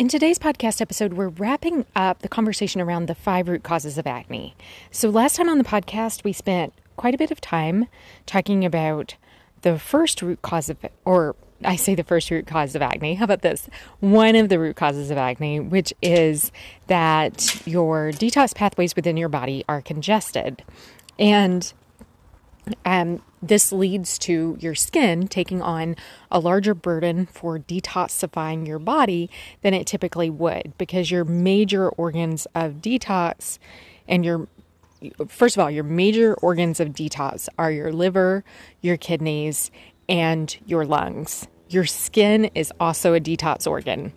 In today's podcast episode, we're wrapping up the conversation around the five root causes of acne. So, last time on the podcast, we spent quite a bit of time talking about the first root cause of, or I say the first root cause of acne. How about this? One of the root causes of acne, which is that your detox pathways within your body are congested. And um, this leads to your skin taking on a larger burden for detoxifying your body than it typically would because your major organs of detox and your first of all, your major organs of detox are your liver, your kidneys, and your lungs. Your skin is also a detox organ.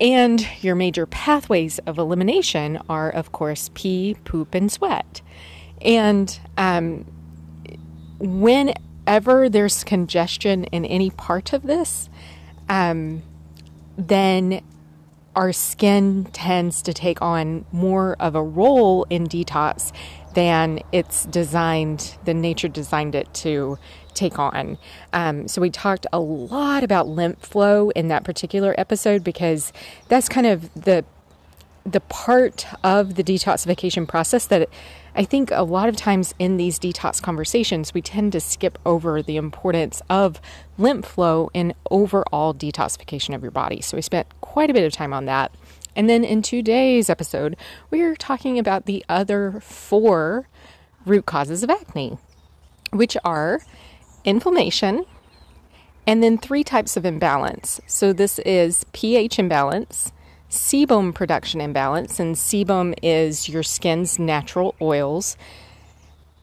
And your major pathways of elimination are, of course, pee, poop, and sweat. And um, whenever there's congestion in any part of this, um, then our skin tends to take on more of a role in detox than it's designed, than nature designed it to take on. Um, so we talked a lot about lymph flow in that particular episode because that's kind of the the part of the detoxification process that I think a lot of times in these detox conversations, we tend to skip over the importance of lymph flow in overall detoxification of your body. So we spent quite a bit of time on that. And then in today's episode, we are talking about the other four root causes of acne, which are inflammation and then three types of imbalance. So this is pH imbalance sebum production imbalance, and sebum is your skin's natural oils.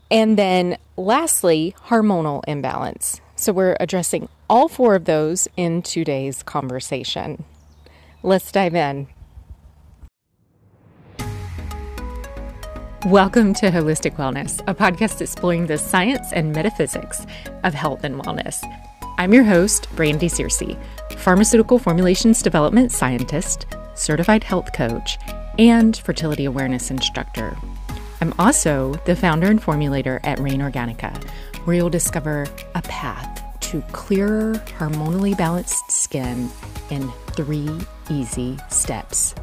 And then lastly, hormonal imbalance. So we're addressing all four of those in today's conversation. Let's dive in. Welcome to Holistic Wellness, a podcast exploring the science and metaphysics of health and wellness. I'm your host, Brandy Searcy, pharmaceutical formulations development scientist, certified health coach, and fertility awareness instructor. I'm also the founder and formulator at Rain Organica, where you'll discover a path to clearer, hormonally balanced skin in three easy steps.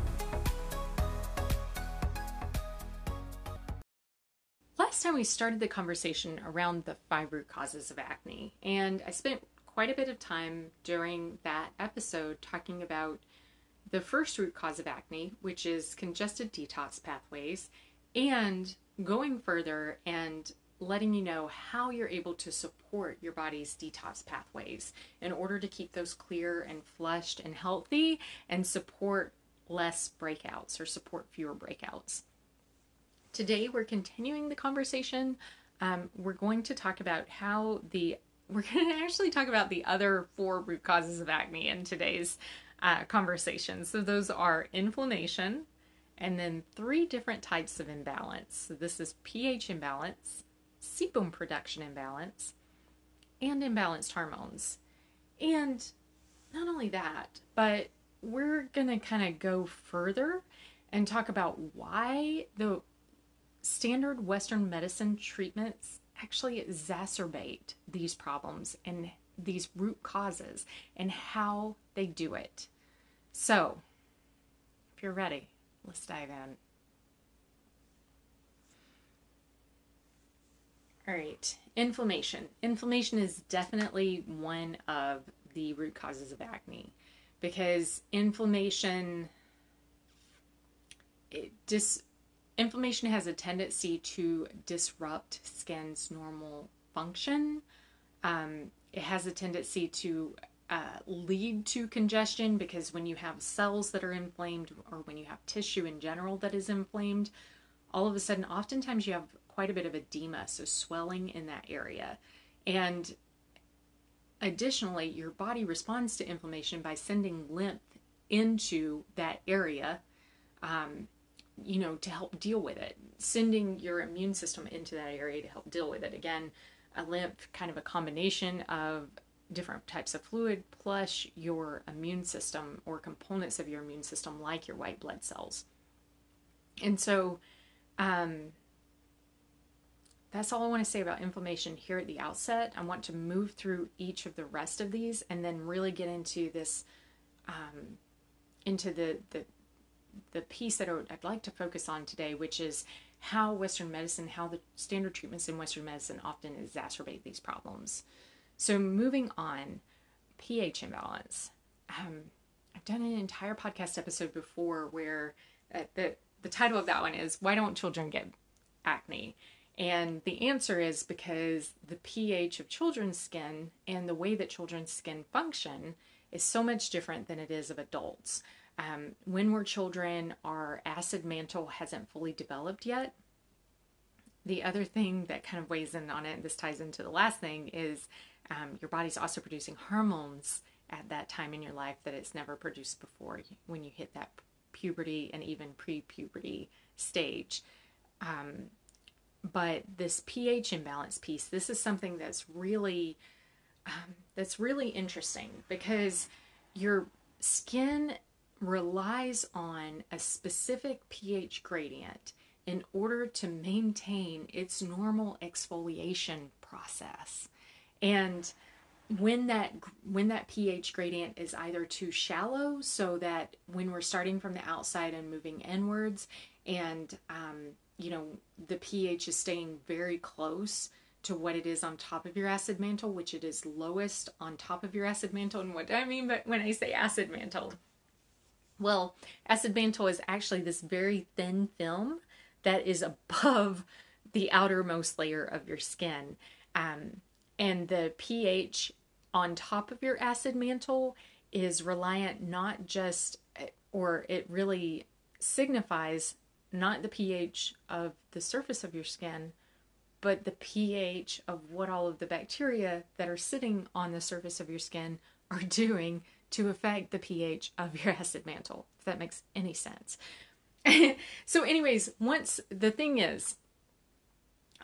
Last time we started the conversation around the five root causes of acne, and I spent quite a bit of time during that episode talking about the first root cause of acne, which is congested detox pathways, and going further and letting you know how you're able to support your body's detox pathways in order to keep those clear and flushed and healthy and support less breakouts or support fewer breakouts. Today, we're continuing the conversation. Um, we're going to talk about how the we're going to actually talk about the other four root causes of acne in today's uh, conversations. So those are inflammation and then three different types of imbalance. So this is pH imbalance, sebum production imbalance, and imbalanced hormones. And not only that, but we're going to kind of go further and talk about why the standard Western medicine treatments actually exacerbate these problems and these root causes and how they do it. So, if you're ready, let's dive in. All right, inflammation. Inflammation is definitely one of the root causes of acne because inflammation it dis inflammation has a tendency to disrupt skin's normal function. Um, it has a tendency to uh, lead to congestion because when you have cells that are inflamed or when you have tissue in general that is inflamed, all of a sudden, oftentimes you have quite a bit of edema, so swelling in that area. And additionally, your body responds to inflammation by sending lymph into that area, um, you know, to help deal with it, sending your immune system into that area to help deal with it. Again, a lymph kind of a combination of different types of fluid plus your immune system or components of your immune system like your white blood cells. And so um, that's all i want to say about inflammation here at the outset. I want to move through each of the rest of these and then really get into this um, into the the the piece that I'd like to focus on today, which is how Western medicine, how the standard treatments in Western medicine often exacerbate these problems. So, moving on, pH imbalance. Um, I've done an entire podcast episode before where uh, the the title of that one is "Why Don't Children Get Acne?" And the answer is because the pH of children's skin and the way that children's skin function is so much different than it is of adults. Um, when we're children, our acid mantle hasn't fully developed yet. The other thing that kind of weighs in on it, and this ties into the last thing, is um, your body's also producing hormones at that time in your life that it's never produced before when you hit that puberty and even pre puberty stage. Um, but this pH imbalance piece, this is something that's really um, that's really interesting because your skin relies on a specific pH gradient in order to maintain its normal exfoliation process. And when that when that pH gradient is either too shallow, so that when we're starting from the outside and moving inwards, and um, you know the pH is staying very close to what it is on top of your acid mantle, which it is lowest on top of your acid mantle. And what do I mean but when I say acid mantle? Well, acid mantle is actually this very thin film that is above the outermost layer of your skin. Um, and the pH on top of your acid mantle is reliant not just, or it really signifies not the pH of the surface of your skin, but the pH of what all of the bacteria that are sitting on the surface of your skin are doing to affect the pH of your acid mantle, if that makes any sense. so, anyways, once the thing is,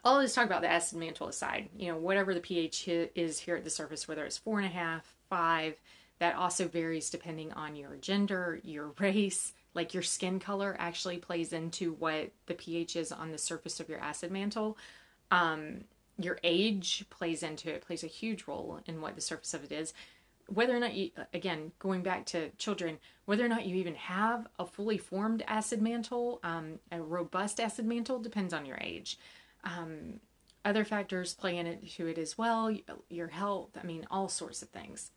all this talk about the acid mantle aside, you know, whatever the pH is here at the surface, whether it's four and a half, five, that also varies depending on your gender, your race, like your skin color actually plays into what the pH is on the surface of your acid mantle. Um, your age plays into it, plays a huge role in what the surface of it is whether or not you again going back to children whether or not you even have a fully formed acid mantle um, a robust acid mantle depends on your age. Um, other factors play into it as well your health i mean all sorts of things.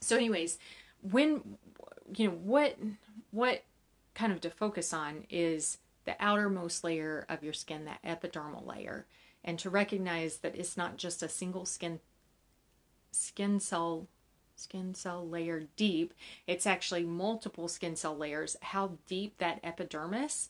So anyways when you know what what kind of to focus on is the outermost layer of your skin that epidermal layer. And to recognize that it's not just a single skin skin cell skin cell layer deep. It's actually multiple skin cell layers. How deep that epidermis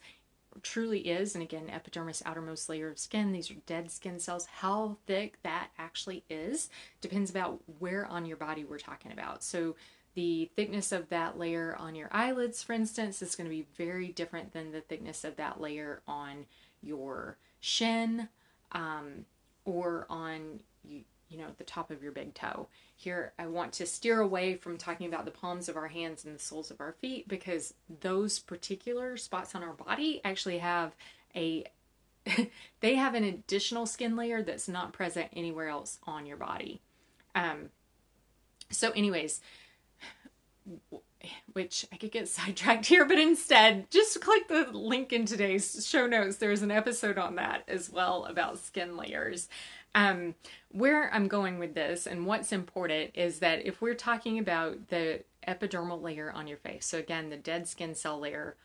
truly is, and again, epidermis, outermost layer of skin, these are dead skin cells. How thick that actually is depends about where on your body we're talking about. So, the thickness of that layer on your eyelids, for instance, is going to be very different than the thickness of that layer on your shin um, or on you know, the top of your big toe. Here, I want to steer away from talking about the palms of our hands and the soles of our feet because those particular spots on our body actually have a they have an additional skin layer that's not present anywhere else on your body. Um, so, anyways, which I could get sidetracked here, but instead, just click the link in today's show notes. There's an episode on that as well about skin layers. Um, where I'm going with this and what's important is that if we're talking about the epidermal layer on your face, so again, the dead skin cell layer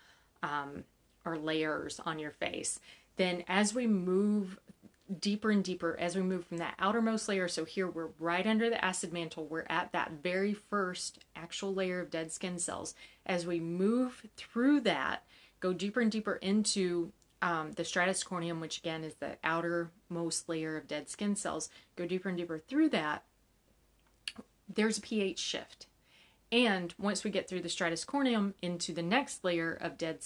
um, or layers on your face, then as we move deeper and deeper, as we move from that outermost layer, so here we're right under the acid mantle, we're at that very first actual layer of dead skin cells. As we move through that, go deeper and deeper into um, the stratum corneum, which again is the outermost layer of dead skin cells, go deeper and deeper through that, there's a pH shift. And once we get through the stratum corneum into the next layer of dead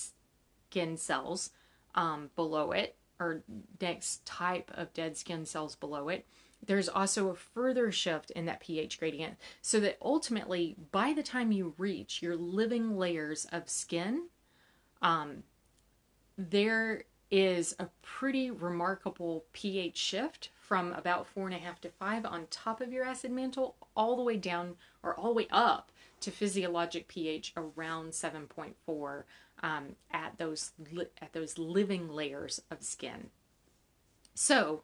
skin cells um, below it, or next type of dead skin cells below it, there's also a further shift in that pH gradient so that ultimately, by the time you reach your living layers of skin, um, there is a pretty remarkable pH shift from about four and a half to five on top of your acid mantle all the way down or all the way up to physiologic pH around 7.4 um, at those li- at those living layers of skin. So,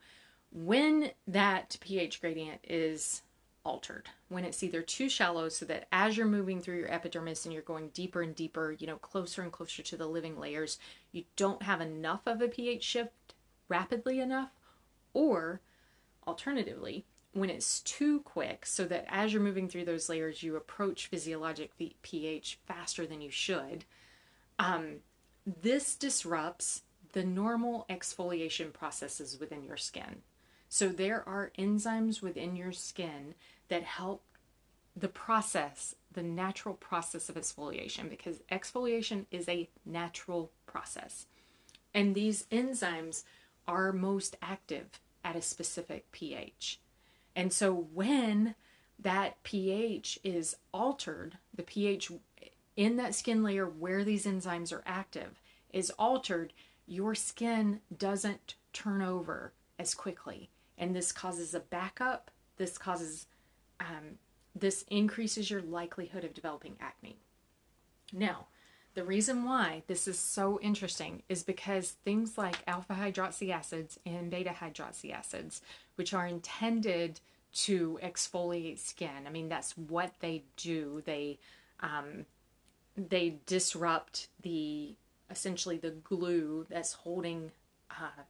when that pH gradient is altered, when it's either too shallow, so that as you're moving through your epidermis and you're going deeper and deeper, you know, closer and closer to the living layers, you don't have enough of a pH shift rapidly enough, or alternatively, when it's too quick, so that as you're moving through those layers, you approach physiologic pH faster than you should. Um, this disrupts the normal exfoliation processes within your skin. So there are enzymes within your skin that help the process, the natural process of exfoliation, because exfoliation is a natural process. And these enzymes are most active at a specific pH. And so when that pH is altered, the pH in that skin layer where these enzymes are active is altered, your skin doesn't turn over as quickly. And this causes a backup. This causes, um, this increases your likelihood of developing acne. Now, the reason why this is so interesting is because things like alpha hydroxy acids and beta hydroxy acids, which are intended to exfoliate skin, I mean, that's what they do. They, um, they disrupt the essentially the glue that's holding uh,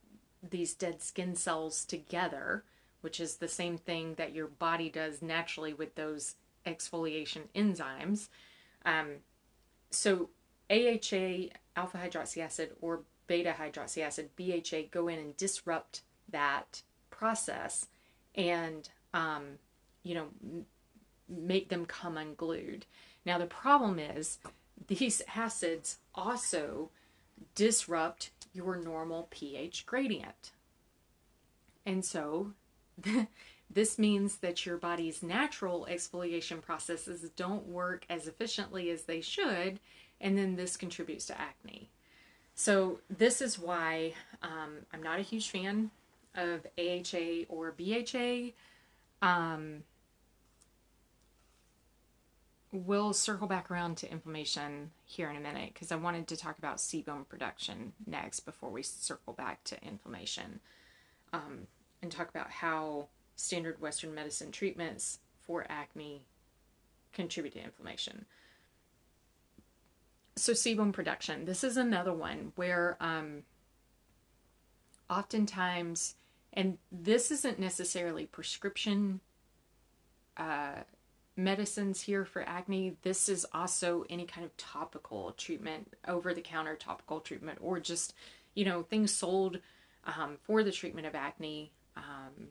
these dead skin cells together, which is the same thing that your body does naturally with those exfoliation enzymes. Um, so AHA, alpha hydroxy acid, or beta hydroxy acid, BHA, go in and disrupt that process and, um, you know, make them come unglued. Now, the problem is these acids also disrupt your normal pH gradient. And so, this means that your body's natural exfoliation processes don't work as efficiently as they should, and then this contributes to acne. So, this is why um, I'm not a huge fan of AHA or BHA. Um, we'll circle back around to inflammation here in a minute because I wanted to talk about sebum production next before we circle back to inflammation um, and talk about how standard Western medicine treatments for acne contribute to inflammation. So, sebum production. This is another one where um, oftentimes, and this isn't necessarily prescription. Uh, medicines here for acne. This is also any kind of topical treatment, over the counter topical treatment, or just, you know, things sold um, for the treatment of acne um,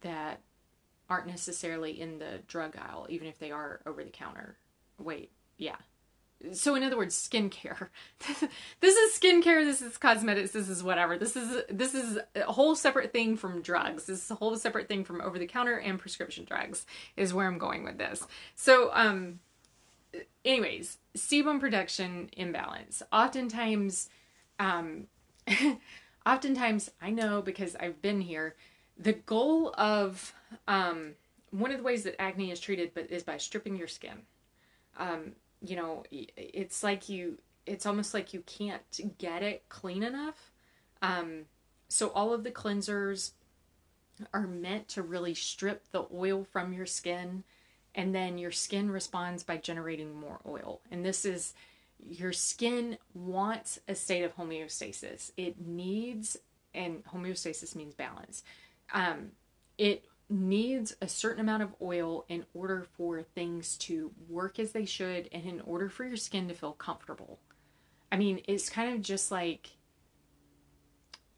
that aren't necessarily in the drug aisle, even if they are over the counter. Wait, yeah, so in other words skincare. This is skincare this is cosmetics this is whatever. This is this is a whole separate thing from drugs. This is a whole separate thing from over the counter and prescription drugs is where i'm going with this. So um anyways sebum production imbalance. Oftentimes um oftentimes i know because i've been here the goal of um one of the ways that acne is treated but is by stripping your skin. Um you know, it's like you, it's almost like you can't get it clean enough. Um, so all of the cleansers are meant to really strip the oil from your skin, and then your skin responds by generating more oil. And this is your skin wants a state of homeostasis. It needs, and homeostasis means balance. Um, it needs a certain amount of oil in order for things to work as they should and in order for your skin to feel comfortable. I mean, it's kind of just like,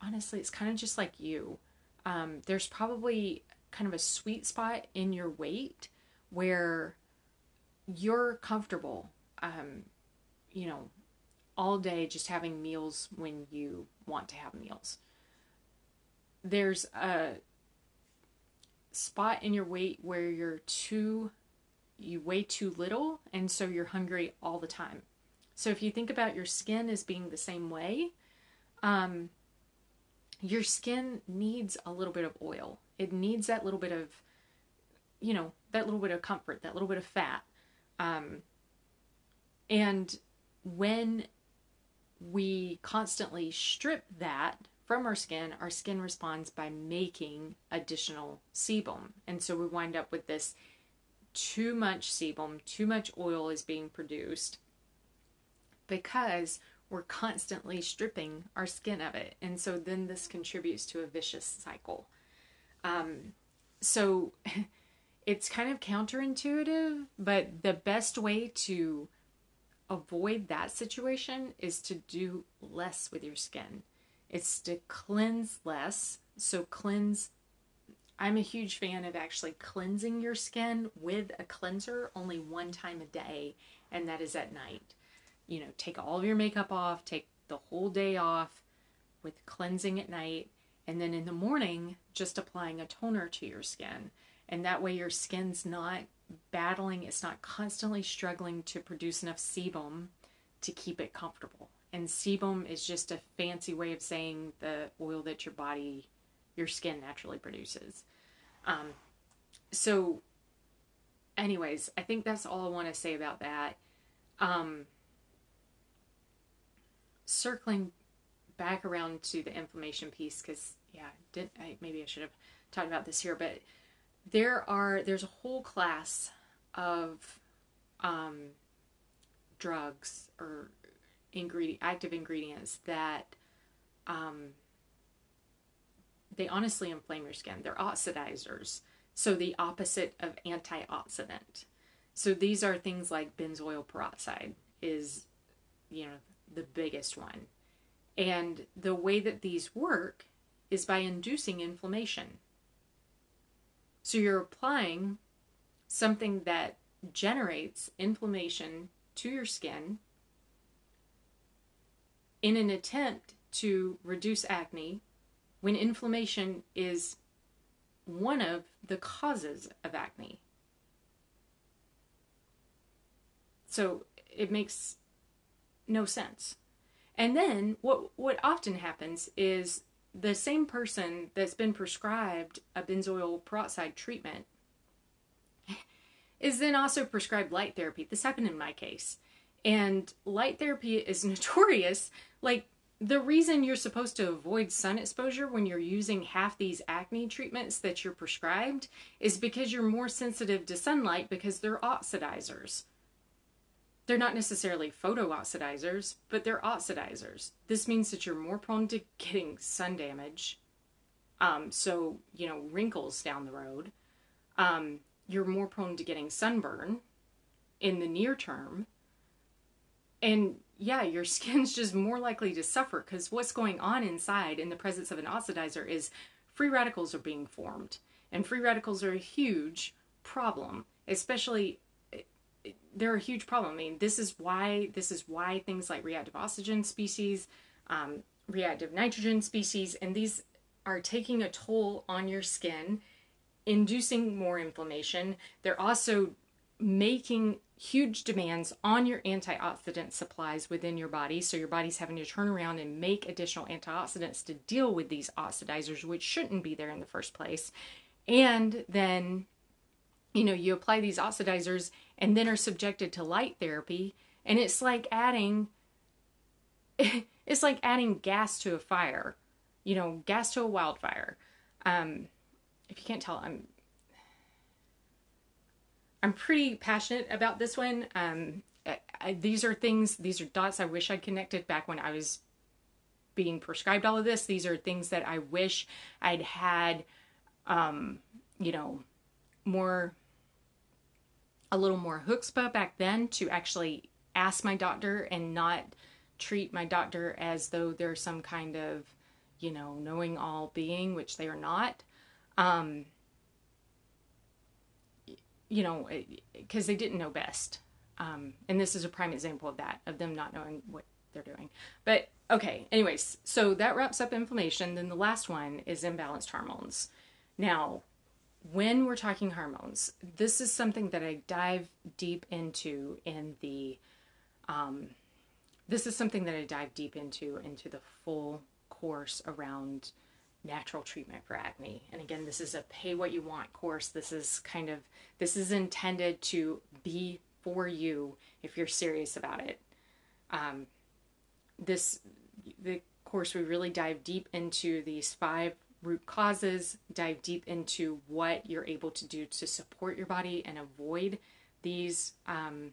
honestly, it's kind of just like you. Um, there's probably kind of a sweet spot in your weight where you're comfortable, um, you know, all day just having meals when you want to have meals. There's a spot in your weight where you're too you weigh too little and so you're hungry all the time. So if you think about your skin as being the same way, um, your skin needs a little bit of oil. It needs that little bit of you know, that little bit of comfort, that little bit of fat. Um, and when we constantly strip that from our skin, our skin responds by making additional sebum. And so we wind up with this too much sebum, too much oil is being produced because we're constantly stripping our skin of it. And so then this contributes to a vicious cycle. Um, so it's kind of counterintuitive, but the best way to avoid that situation is to do less with your skin. It's to cleanse less. So, cleanse. I'm a huge fan of actually cleansing your skin with a cleanser only one time a day, and that is at night. You know, take all of your makeup off, take the whole day off with cleansing at night, and then in the morning, just applying a toner to your skin. And that way, your skin's not battling, it's not constantly struggling to produce enough sebum to keep it comfortable. And sebum is just a fancy way of saying the oil that your body, your skin naturally produces. Um, so, anyways, I think that's all I want to say about that. Um, circling back around to the inflammation piece, because yeah, did I, maybe I should have talked about this here, but there are there's a whole class of um, drugs or ingredient active ingredients that um, they honestly inflame your skin. They're oxidizers, so the opposite of antioxidant. So these are things like benzoyl peroxide is, you know, the biggest one. And the way that these work is by inducing inflammation. So you're applying something that generates inflammation to your skin in an attempt to reduce acne when inflammation is one of the causes of acne. So it makes no sense. And then what what often happens is the same person that's been prescribed a benzoyl peroxide treatment is then also prescribed light therapy. This happened in my case. And light therapy is notorious. Like, the reason you're supposed to avoid sun exposure when you're using half these acne treatments that you're prescribed is because you're more sensitive to sunlight because they're oxidizers. They're not necessarily photooxidizers, but they're oxidizers. This means that you're more prone to getting sun damage. Um, so, you know, wrinkles down the road. Um, you're more prone to getting sunburn in the near term. And yeah, your skin's just more likely to suffer because what's going on inside in the presence of an oxidizer is free radicals are being formed. And free radicals are a huge problem, especially they're a huge problem. I mean, this is why this is why things like reactive oxygen species, um, reactive nitrogen species, and these are taking a toll on your skin, inducing more inflammation. They're also making huge demands on your antioxidant supplies within your body. So your body's having to turn around and make additional antioxidants to deal with these oxidizers, which shouldn't be there in the first place. And then, you know, you apply these oxidizers and then are subjected to light therapy and it's like adding it's like adding gas to a fire you know gas to a wildfire um if you can't tell i'm i'm pretty passionate about this one um I, I, these are things these are dots i wish i'd connected back when i was being prescribed all of this these are things that i wish i'd had um you know more a little more chutzpah back then to actually ask my doctor and not treat my doctor as though they're some kind of, you know, knowing all being, which they are not. Um, you know, because they didn't know best. Um, and this is a prime example of that, of them not knowing what they're doing. But okay, anyways, so that wraps up inflammation. Then the last one is imbalanced hormones. Now, when we're talking hormones, this is something that I dive deep into in the um, this is something that I dive deep into into the full course around natural treatment for acne. And again, this is a pay what you want course. This is kind of this is intended to be for you if you're serious about it. Um, this the course we really dive deep into these five root causes, dive deep into what you're able to do to support your body and avoid these um,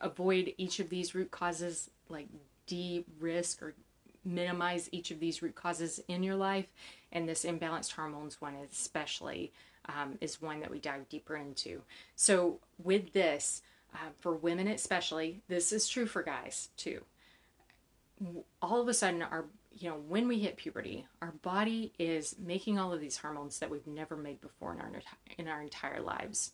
avoid each of these root causes like de-risk or minimize each of these root causes in your life and this imbalanced hormones one especially um, is one that we dive deeper into. So with this uh, for women especially this is true for guys too. All of a sudden our you know when we hit puberty our body is making all of these hormones that we've never made before in our in our entire lives.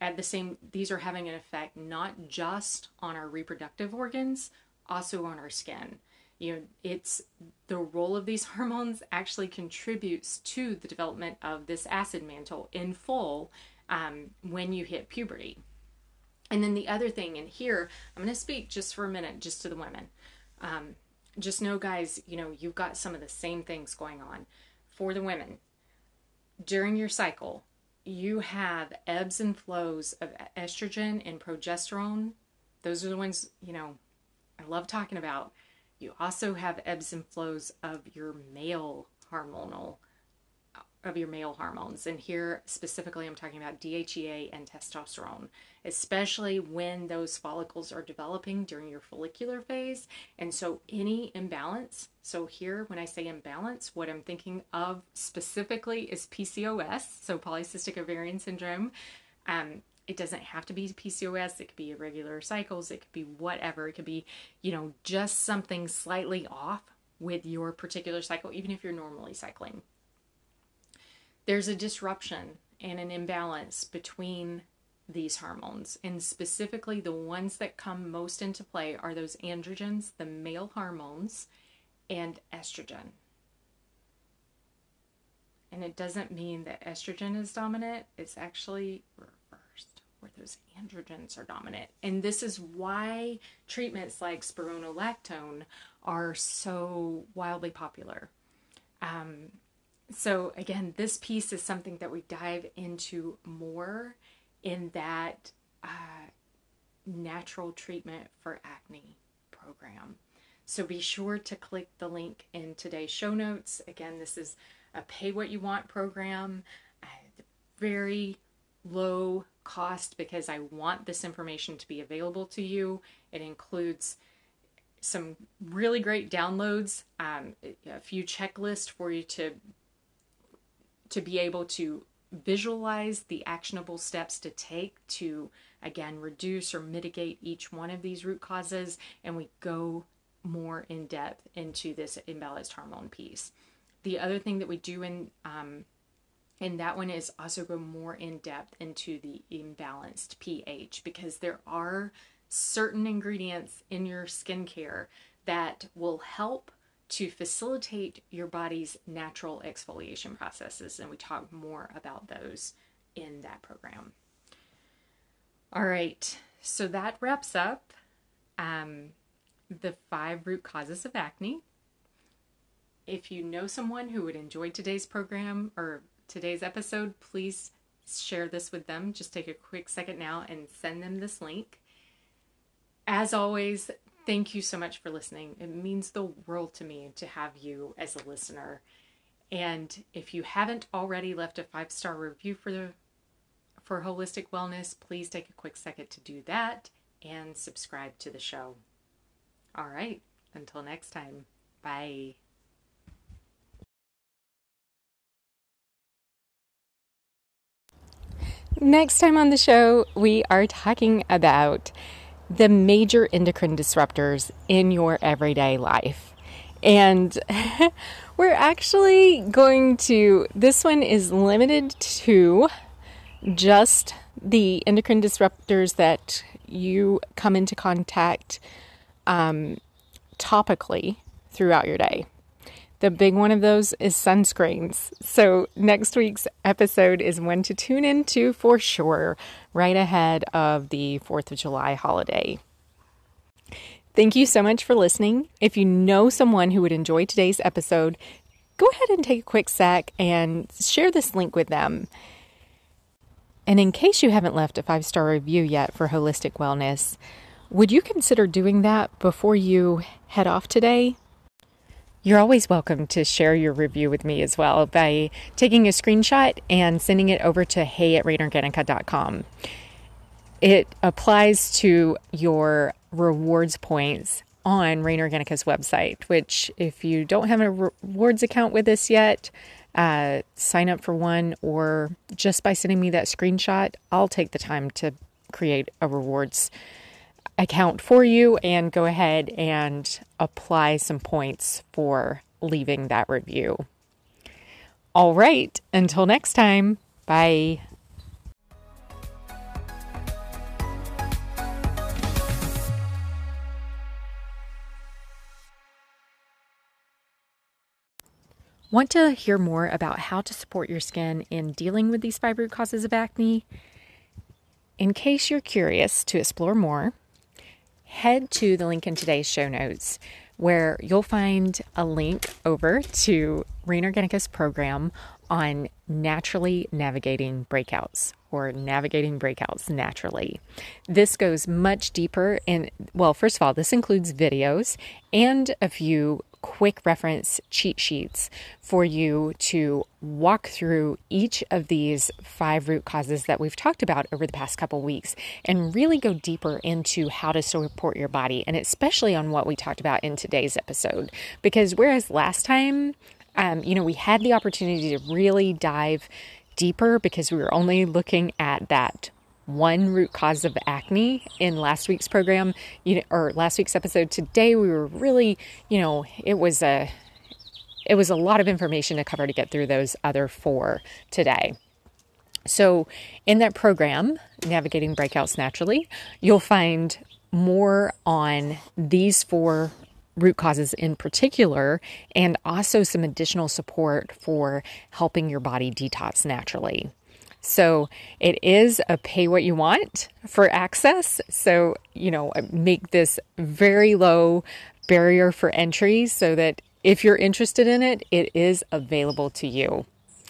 At the same these are having an effect not just on our reproductive organs also on our skin you know it's the role of these hormones actually contributes to the development of this acid mantle in full um, when you hit puberty and then the other thing and here i'm going to speak just for a minute just to the women um, just know guys you know you've got some of the same things going on for the women during your cycle you have ebbs and flows of estrogen and progesterone. Those are the ones, you know, I love talking about. You also have ebbs and flows of your male hormonal of your male hormones. And here specifically, I'm talking about DHEA and testosterone, especially when those follicles are developing during your follicular phase. And so, any imbalance, so here, when I say imbalance, what I'm thinking of specifically is PCOS, so polycystic ovarian syndrome. Um, it doesn't have to be PCOS, it could be irregular cycles, it could be whatever, it could be, you know, just something slightly off with your particular cycle, even if you're normally cycling there's a disruption and an imbalance between these hormones. And specifically, the ones that come most into play are those androgens, the male hormones, and estrogen. And it doesn't mean that estrogen is dominant, it's actually where those androgens are dominant. And this is why treatments like spironolactone are so wildly popular. Um, so again, this piece is something that we dive into more in that uh, natural treatment for acne program. So be sure to click the link in today's show notes. Again, this is a pay what you want program, very low cost because I want this information to be available to you. It includes some really great downloads, um, a few checklists for you to to be able to visualize the actionable steps to take to again reduce or mitigate each one of these root causes and we go more in depth into this imbalanced hormone piece the other thing that we do in um, and that one is also go more in depth into the imbalanced ph because there are certain ingredients in your skincare that will help to facilitate your body's natural exfoliation processes. And we talk more about those in that program. All right, so that wraps up um, the five root causes of acne. If you know someone who would enjoy today's program or today's episode, please share this with them. Just take a quick second now and send them this link. As always, thank you so much for listening. It means the world to me to have you as a listener. And if you haven't already left a five star review for the for holistic wellness, please take a quick second to do that and subscribe to the show. All right, until next time, bye. Next time on the show, we are talking about the major endocrine disruptors in your everyday life. And we're actually going to, this one is limited to just the endocrine disruptors that you come into contact um, topically throughout your day. The big one of those is sunscreens. So, next week's episode is one to tune into for sure, right ahead of the 4th of July holiday. Thank you so much for listening. If you know someone who would enjoy today's episode, go ahead and take a quick sec and share this link with them. And in case you haven't left a five star review yet for Holistic Wellness, would you consider doing that before you head off today? You're always welcome to share your review with me as well by taking a screenshot and sending it over to hey at rainorganica.com. It applies to your rewards points on Rain Organica's website, which, if you don't have a rewards account with us yet, uh, sign up for one, or just by sending me that screenshot, I'll take the time to create a rewards account for you and go ahead and apply some points for leaving that review. All right, until next time, bye. Want to hear more about how to support your skin in dealing with these five root causes of acne? In case you're curious to explore more, head to the link in today's show notes where you'll find a link over to Rain Organica's program on naturally navigating breakouts or navigating breakouts naturally. This goes much deeper in, well, first of all, this includes videos and a few quick reference cheat sheets for you to walk through each of these five root causes that we've talked about over the past couple weeks and really go deeper into how to support your body and especially on what we talked about in today's episode. Because whereas last time, um, you know, we had the opportunity to really dive deeper because we were only looking at that one root cause of acne in last week's program, you know, or last week's episode. Today we were really, you know, it was a it was a lot of information to cover to get through those other four today. So, in that program, Navigating Breakouts Naturally, you'll find more on these four root causes in particular, and also some additional support for helping your body detox naturally. So it is a pay what you want for access. So, you know, make this very low barrier for entry so that if you're interested in it, it is available to you.